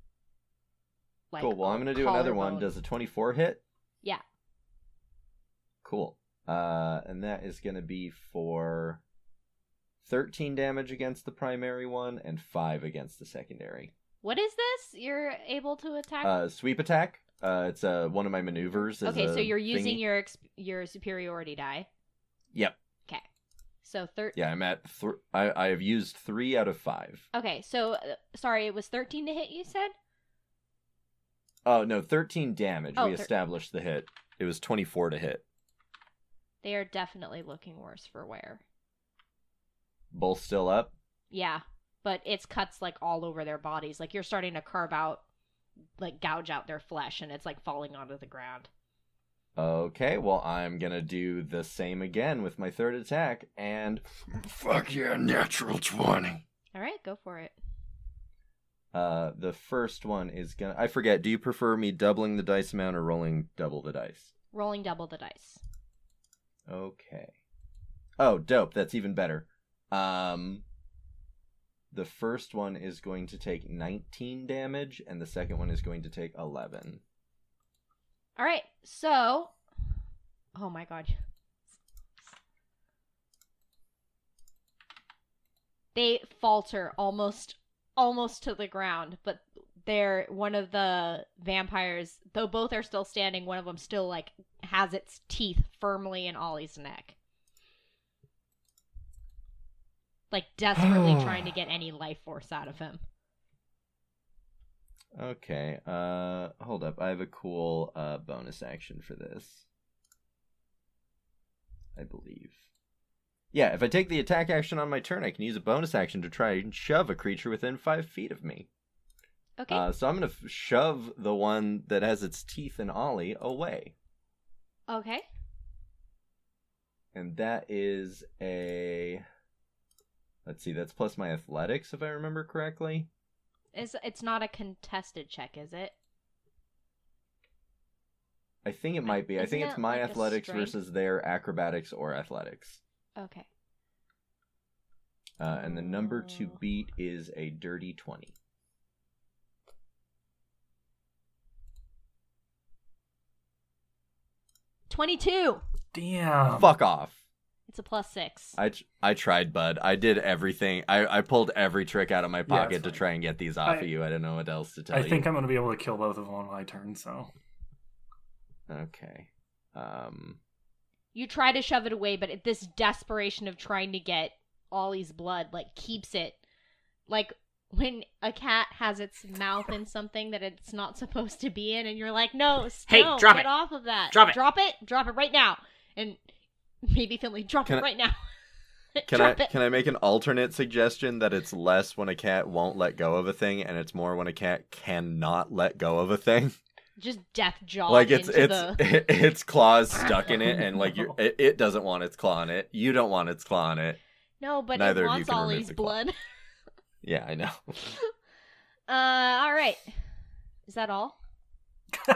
like cool. Well, I'm gonna do another one. Does a 24 hit? Yeah. Cool. Uh, and that is gonna be for 13 damage against the primary one and five against the secondary. What is this? You're able to attack. Uh, sweep attack. Uh, it's uh one of my maneuvers. okay, so you're using thingy. your ex- your superiority die. Yep. Okay. So thir- Yeah, I'm at. Th- I I have used three out of five. Okay, so uh, sorry, it was 13 to hit. You said. Oh no, 13 damage. Oh, we thir- established the hit. It was 24 to hit. They are definitely looking worse for wear. Both still up. Yeah, but it's cuts like all over their bodies. Like you're starting to carve out, like gouge out their flesh, and it's like falling onto the ground. Okay, well I'm gonna do the same again with my third attack and fuck yeah, natural 20. All right, go for it. Uh, the first one is gonna. I forget. Do you prefer me doubling the dice amount or rolling double the dice? Rolling double the dice. Okay. Oh, dope. That's even better. Um, the first one is going to take 19 damage, and the second one is going to take 11. All right, so, oh my god, they falter almost, almost to the ground, but they're one of the vampires. Though both are still standing, one of them still like has its teeth firmly in Ollie's neck, like desperately trying to get any life force out of him. Okay. Uh, hold up. I have a cool uh bonus action for this. I believe. Yeah, if I take the attack action on my turn, I can use a bonus action to try and shove a creature within five feet of me. Okay, Uh, so I'm gonna f- shove the one that has its teeth in Ollie away, okay, and that is a. Let's see, that's plus my athletics, if I remember correctly. it's it's not a contested check, is it? I think it might be. I Isn't think it's my like athletics versus their acrobatics or athletics. Okay. Uh, and the number to Oh. beat is a dirty 20. Twenty-two. Damn. Fuck off. It's a plus six. I, I tried, bud. I did everything. I, I pulled every trick out of my Yeah, pocket to try and get these off I- of you. I don't know what else to tell I you. I think I'm going to be able to kill both of them on my turn, so. Okay. Um. You try to shove it away, but it, this desperation of trying to get Ollie's blood like keeps it like when a cat has its mouth in something that it's not supposed to be in, and you're like, "No, Hey, no, drop get it. off of that! Drop it. drop it, drop it right now!" And maybe Finley, drop Can it I- right now. Can I it. can I make an alternate suggestion that it's less when a cat won't let go of a thing, and it's more when a cat cannot let go of a thing? Just death jaw like it's into it's the. its claws stuck in it, and like you, it, it doesn't want its claw in it. You don't want its claw in it. No, but neither it of you wants can Ollie's blood. Yeah, I know. Uh, all right. Is that all?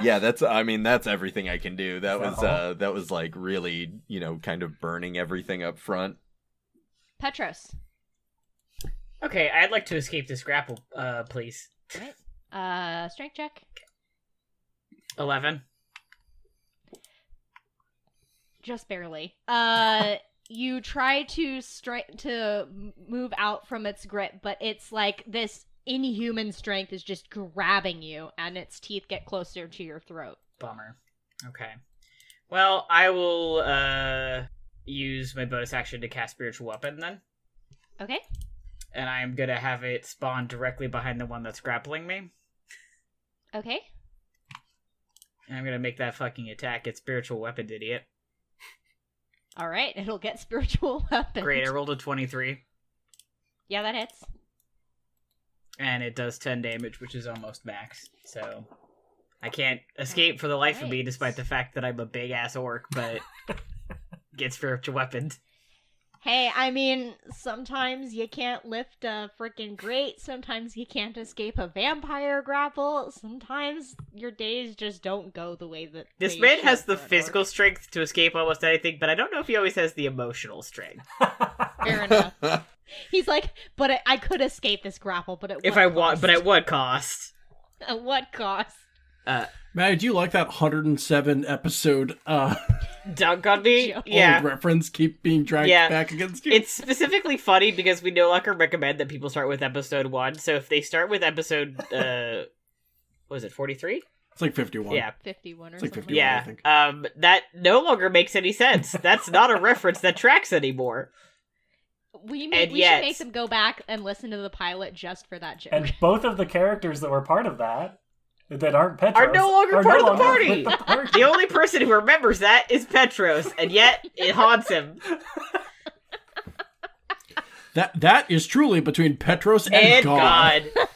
Yeah, that's. I mean, that's everything I can do. That was uh, that was like really, you know, kind of burning everything up front. Petros. Okay, I'd like to escape this grapple, uh, please. Uh, strength check. Eleven. just barely. Uh, you try to stri- to move out from its grip, but it's like this inhuman strength is just grabbing you, and its teeth get closer to your throat. Bummer. Okay. Well, I will uh use my bonus action to cast spiritual weapon then, Okay. and I'm gonna have it spawn directly behind the one that's grappling me, Okay. and I'm gonna make that fucking attack. It's spiritual weapon, idiot. All right. It'll get spiritual weapon. Great. I rolled a twenty-three, Yeah, that hits. And it does ten damage, which is almost max. So. I can't escape for the life of me, despite the fact that I'm a big ass orc, but get spiritual weaponed. Hey, I mean, sometimes you can't lift a freaking grate. Sometimes you can't escape a vampire grapple. Sometimes your days just don't go the way that This they man has the physical orc. strength to escape almost anything, but I don't know if he always has the emotional strength. Fair enough. He's like, but I, I could escape this grapple, but at if what I want, but at what cost? at what cost? Uh, Maddie, do you like that 107 episode uh, dunk on me. Joe. Yeah, old reference keep being dragged Yeah. back against you? It's specifically funny because we no longer recommend that people start with episode one. So if they start with episode, uh, what was it forty three? It's like 51. Yeah, 51 or It's like something. 51. I yeah. think. Um, that no longer makes any sense. That's not a reference that tracks anymore. We, may, And we yet- should make them go back and listen to the pilot just for that joke. And both of the characters that were part of that, that aren't Petros, Are no longer part of the party. the party. The only person who remembers that is Petros, and yet it haunts him. That that is truly between Petros and, And God. God.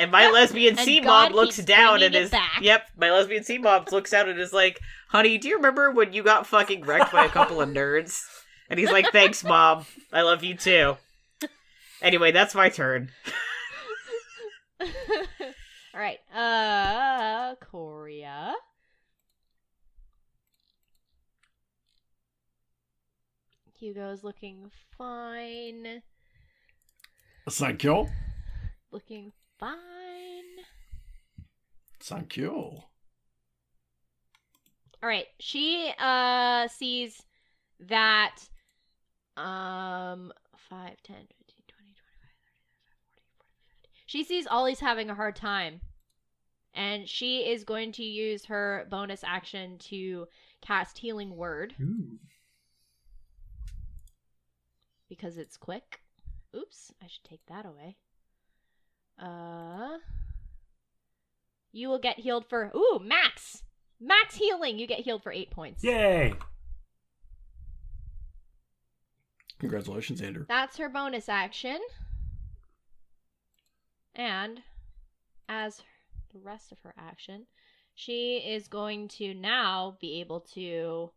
And my lesbian And c-mob looks down and is back. yep. My lesbian C mob looks down and is like, "Honey, do you remember when you got fucking wrecked by a couple of nerds?" And he's like, "Thanks, mom. I love you too." Anyway, that's my turn. All right. Uh, Korea. Hugo's looking fine. Thank you. Looking fine. Thank you. All right. She uh sees that um 5 10 15 20 25 30 40 50. She sees Ollie's having a hard time. And she is going to use her bonus action to cast healing word Ooh. because it's quick. Oops, I should take that away. Uh You will get healed for Ooh, max. Max healing. You get healed for 8 points. Yay! Congratulations, Andrew. That's her bonus action. And as the rest of her action, she is going to now be able to.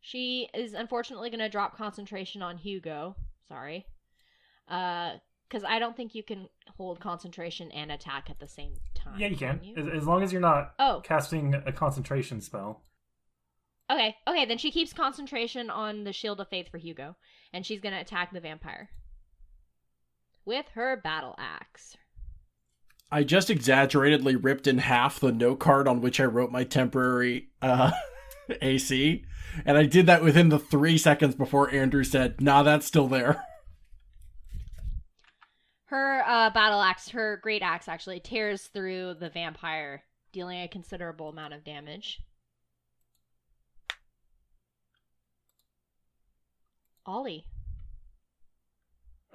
She is unfortunately going to drop concentration on Hugo. Sorry. Uh, because I don't think you can hold concentration and attack at the same time. Yeah, you can. you? As, as long as you're not Oh, casting a concentration spell. okay. Okay, then she keeps concentration on the Shield of Faith for Hugo, and she's going to attack the vampire with her battle axe. I just exaggeratedly ripped in half the note card on which I wrote my temporary uh, AC, and I did that within the three seconds before Andrew said, "Nah, that's still there." Her uh, battle axe, her great axe, actually tears through the vampire, dealing a considerable amount of damage. Ollie.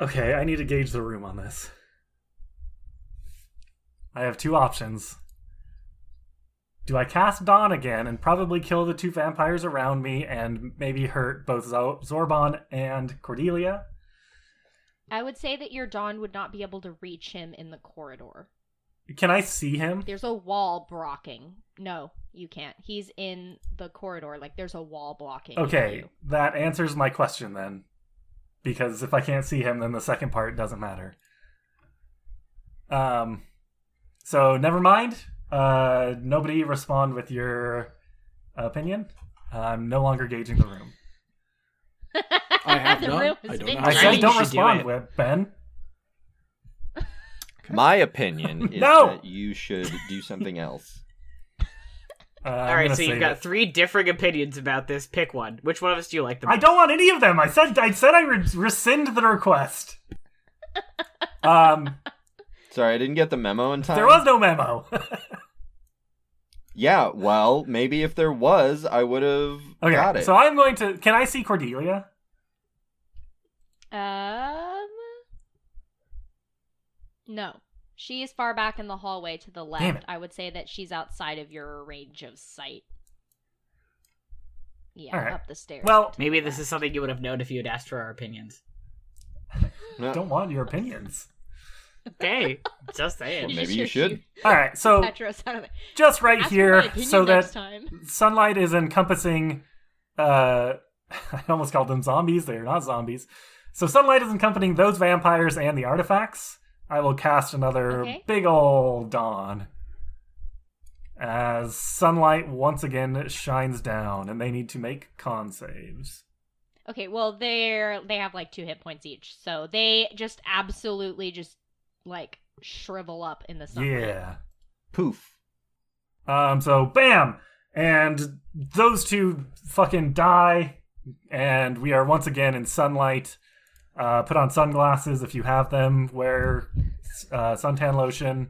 Okay, I need to gauge the room on this. I have two options. Do I cast Dawn again and probably kill the two vampires around me and maybe hurt both Zo- Zorban and Cordelia? I would say that your Dawn would not be able to reach him in the corridor. Can I see him? There's a wall blocking. No, you can't. He's in the corridor. Like there's a wall blocking. Okay, that answers my question then. Because if I can't see him, then the second part doesn't matter. Um, so never mind. Uh, nobody respond with your opinion. I'm no longer gauging the room. I have the none. room I has don't been know. I I said think you don't should do respond it. with Ben. My opinion is No! that you should do something else. Uh, All right, so you've got three differing opinions about this. Pick one. Which one of us do you like the most? I don't want any of them. I said I said I re- rescind the request. Um, Sorry, I didn't get the memo in time. there was no memo. Yeah, well, maybe if there was, I would have got it. so I'm going to. Can I see Cordelia? Um. No. She is far back in the hallway to the left. I would say that she's outside of your range of sight. Yeah, All right. up the stairs. Well- Maybe this left. is something you would have known if you had asked for our opinions. No. Don't want your opinions. Okay, just saying. Well, maybe you should. All right, so Petros out of it. just right Ask here, so next that time. sunlight is encompassing. Uh, I almost called them zombies. They are not zombies. So sunlight is encompassing those vampires and the artifacts. I will cast another Okay. big old dawn. As sunlight once again shines down, and they need to make con saves. Okay, well they're they have like two hit points each, so they just absolutely just like shrivel up in the sunlight. Yeah. Poof. Um, so bam, and those two fucking die, and we are once again in sunlight. Uh, put on sunglasses if you have them. Wear uh, suntan lotion.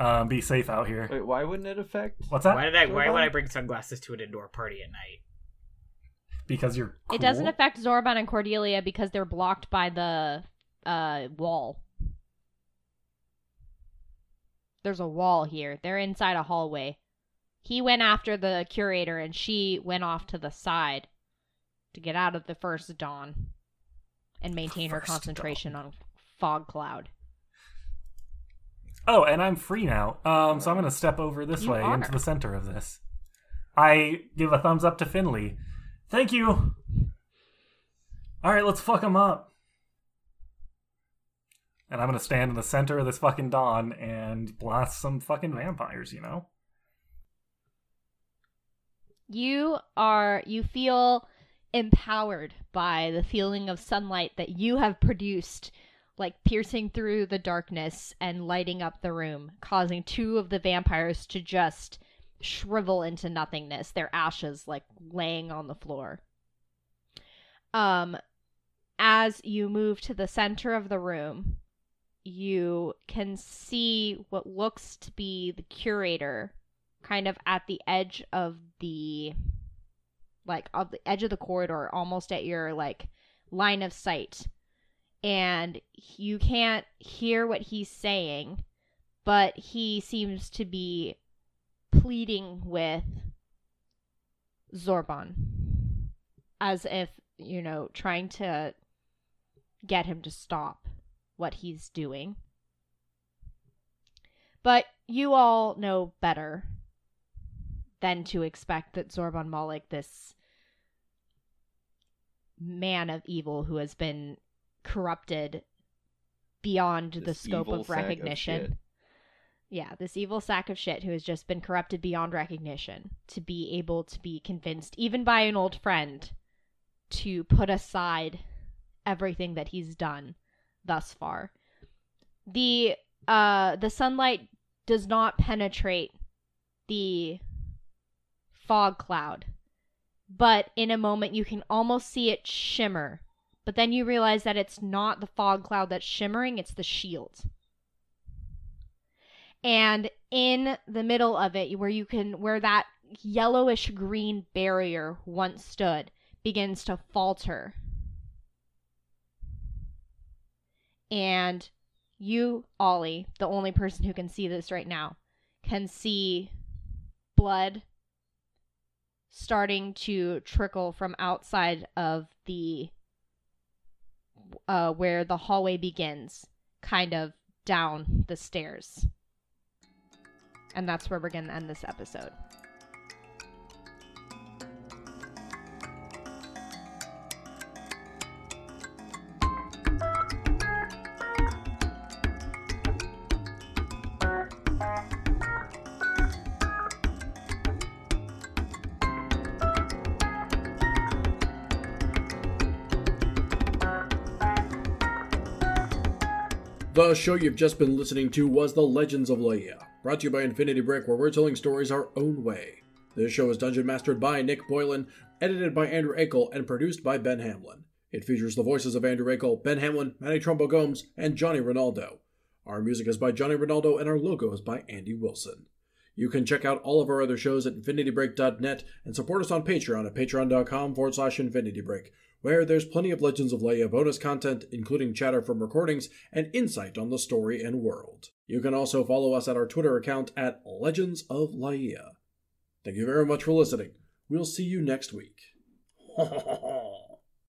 Um, be safe out here. Wait, why wouldn't it affect? What's that? Why did I? Why would I bring sunglasses to an indoor party at night? Because you're. It doesn't affect Zorban and Cordelia because they're blocked by the uh, wall. There's a wall here. They're inside a hallway. He went after the curator and she went off to the side to get out of the first dawn and maintain her First concentration on fog cloud. Oh, and I'm free now. Um, so I'm gonna step over this You way are. into the center of this. I give a thumbs up to Finley. Thank you. All right, let's fuck him up. And I'm gonna stand in the center of this fucking dawn and blast some fucking vampires. You know. You are you feel empowered by the feeling of sunlight that you have produced like piercing through the darkness and lighting up the room, causing two of the vampires to just shrivel into nothingness, their ashes like laying on the floor. Um as you move to the center of the room, you can see what looks to be the curator kind of at the edge of the like of the edge of the corridor almost at your like line of sight. And you can't hear what he's saying but he seems to be pleading with Zorban as if you know trying to get him to stop what he's doing. But you all know better than to expect that Zorban Malik, this man of evil who has been corrupted beyond the scope of sack of recognition. yeah, this evil sack of shit who has just been corrupted beyond recognition to be able to be convinced, even by an old friend, to put aside everything that he's done thus far. The uh the sunlight does not penetrate the fog cloud. But in a moment, you can almost see it shimmer. But then you realize that it's not the fog cloud that's shimmering, it's the shield. And in the middle of it, where you can, where that yellowish green barrier once stood, begins to falter. And you, Ollie, the only person who can see this right now, can see blood starting to trickle from outside of the uh where the hallway begins kind of down the stairs. And that's where we're gonna end this episode The show you've just been listening to was The Legends of Laia, brought to you by Infinity Brick, where we're telling stories our own way. This show is dungeon mastered by Nick Boylan, edited by Andrew Akel, and produced by Ben Hamlin. It features the voices of Andrew Akel, Ben Hamlin, Manny Trumbo Gomes, and Johnny Ronaldo. Our music is by Johnny Ronaldo, and our logo is by Andy Wilson. You can check out all of our other shows at infinitybreak.net and support us on Patreon at patreon.com forward slash infinitybreak, where there's plenty of Legends of Laia bonus content, including chatter from recordings and insight on the story and world. You can also follow us at our Twitter account at Legends of Laia. Thank you very much for listening. We'll see you next week.